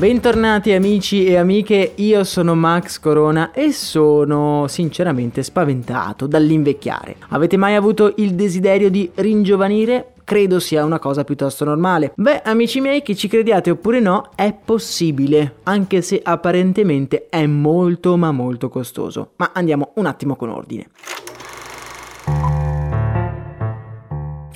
Bentornati amici e amiche, io sono Max Corona e sono sinceramente spaventato dall'invecchiare. Avete mai avuto il desiderio di ringiovanire? Credo sia una cosa piuttosto normale. Beh, amici miei, che ci crediate oppure no, è possibile, anche se apparentemente è molto ma molto costoso. Ma andiamo un attimo con ordine.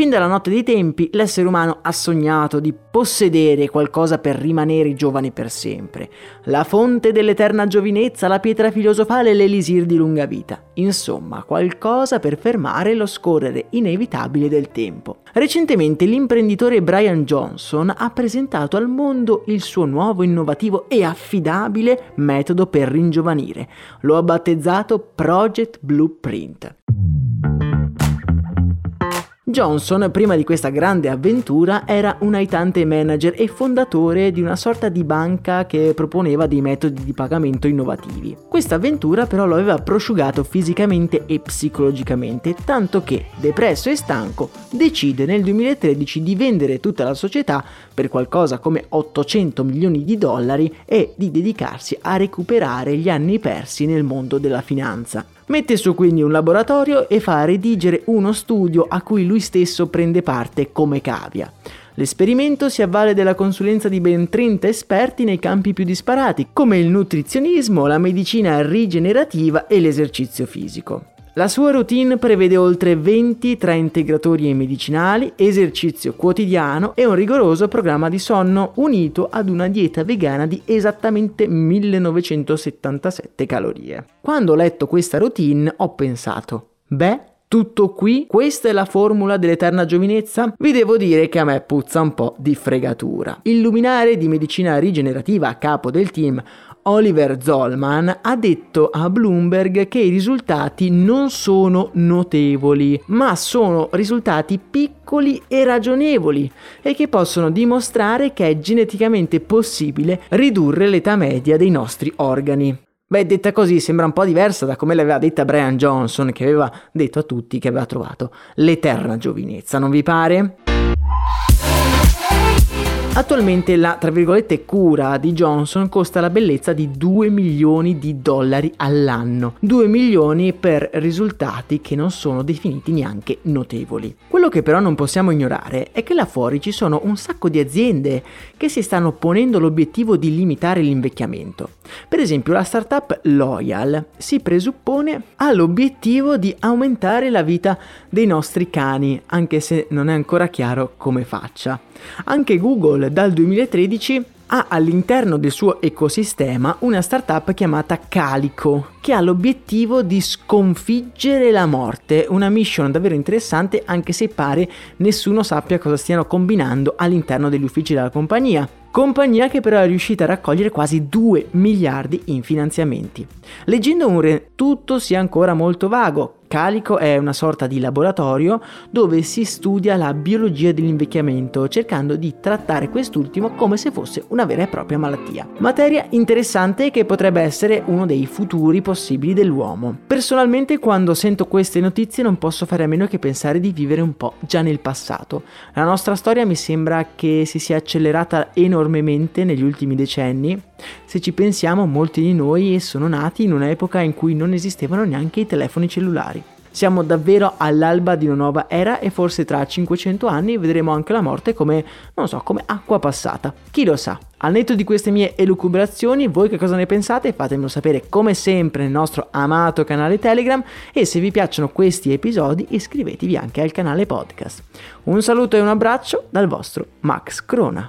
Fin dalla notte dei tempi l'essere umano ha sognato di possedere qualcosa per rimanere giovane per sempre. La fonte dell'eterna giovinezza, la pietra filosofale e l'elisir di lunga vita. Insomma, qualcosa per fermare lo scorrere inevitabile del tempo. Recentemente l'imprenditore Brian Johnson ha presentato al mondo il suo nuovo innovativo e affidabile metodo per ringiovanire. Lo ha battezzato Project Blueprint. Johnson, prima di questa grande avventura, era un aiutante manager e fondatore di una sorta di banca che proponeva dei metodi di pagamento innovativi. Questa avventura però lo aveva prosciugato fisicamente e psicologicamente, tanto che, depresso e stanco, decide nel 2013 di vendere tutta la società per qualcosa come 800 milioni di dollari e di dedicarsi a recuperare gli anni persi nel mondo della finanza. Mette su quindi un laboratorio e fa redigere uno studio a cui lui stesso prende parte come cavia. L'esperimento si avvale della consulenza di ben 30 esperti nei campi più disparati, come il nutrizionismo, la medicina rigenerativa e l'esercizio fisico. La sua routine prevede oltre 20 tra integratori e medicinali, esercizio quotidiano e un rigoroso programma di sonno unito ad una dieta vegana di esattamente 1977 calorie. Quando ho letto questa routine ho pensato, beh, tutto qui? Questa è la formula dell'eterna giovinezza? Vi devo dire che a me puzza un po' di fregatura. Il luminare di medicina rigenerativa a capo del team Oliver Zollman ha detto a Bloomberg che i risultati non sono notevoli, ma sono risultati piccoli e ragionevoli e che possono dimostrare che è geneticamente possibile ridurre l'età media dei nostri organi. Beh, detta così sembra un po' diversa da come l'aveva detta Brian Johnson, che aveva detto a tutti che aveva trovato l'eterna giovinezza, non vi pare? Attualmente la, tra virgolette, cura di Johnson costa la bellezza di 2 milioni di dollari all'anno. 2 milioni per risultati che non sono definiti neanche notevoli. Quello che però non possiamo ignorare è che là fuori ci sono un sacco di aziende che si stanno ponendo l'obiettivo di limitare l'invecchiamento. Per esempio la startup Loyal si presuppone ha l'obiettivo di aumentare la vita dei nostri cani, anche se non è ancora chiaro come faccia. Anche Google dal 2013 ha all'interno del suo ecosistema una startup chiamata Calico, che ha l'obiettivo di sconfiggere la morte, una mission davvero interessante anche se pare nessuno sappia cosa stiano combinando all'interno degli uffici della compagnia. Compagnia che però è riuscita a raccogliere quasi 2 miliardi in finanziamenti. Leggendo un re tutto sia ancora molto vago, Calico è una sorta di laboratorio dove si studia la biologia dell'invecchiamento, cercando di trattare quest'ultimo come se fosse una vera e propria malattia. Materia interessante che potrebbe essere uno dei futuri possibili dell'uomo. Personalmente quando sento queste notizie non posso fare a meno che pensare di vivere un po' già nel passato. La nostra storia mi sembra che si sia accelerata enormemente negli ultimi decenni. Se ci pensiamo, molti di noi sono nati in un'epoca in cui non esistevano neanche i telefoni cellulari. Siamo davvero all'alba di una nuova era e forse tra 500 anni vedremo anche la morte come, non so, come acqua passata. Chi lo sa? Al netto di queste mie elucubrazioni, voi che cosa ne pensate? Fatemelo sapere come sempre nel nostro amato canale Telegram e se vi piacciono questi episodi iscrivetevi anche al canale podcast. Un saluto e un abbraccio dal vostro Max Crona.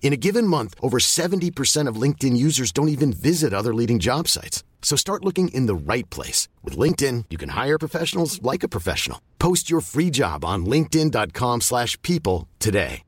In a given month, over 70% of LinkedIn users don't even visit other leading job sites. So start looking in the right place. With LinkedIn, you can hire professionals like a professional. Post your free job on linkedin.com slash people today.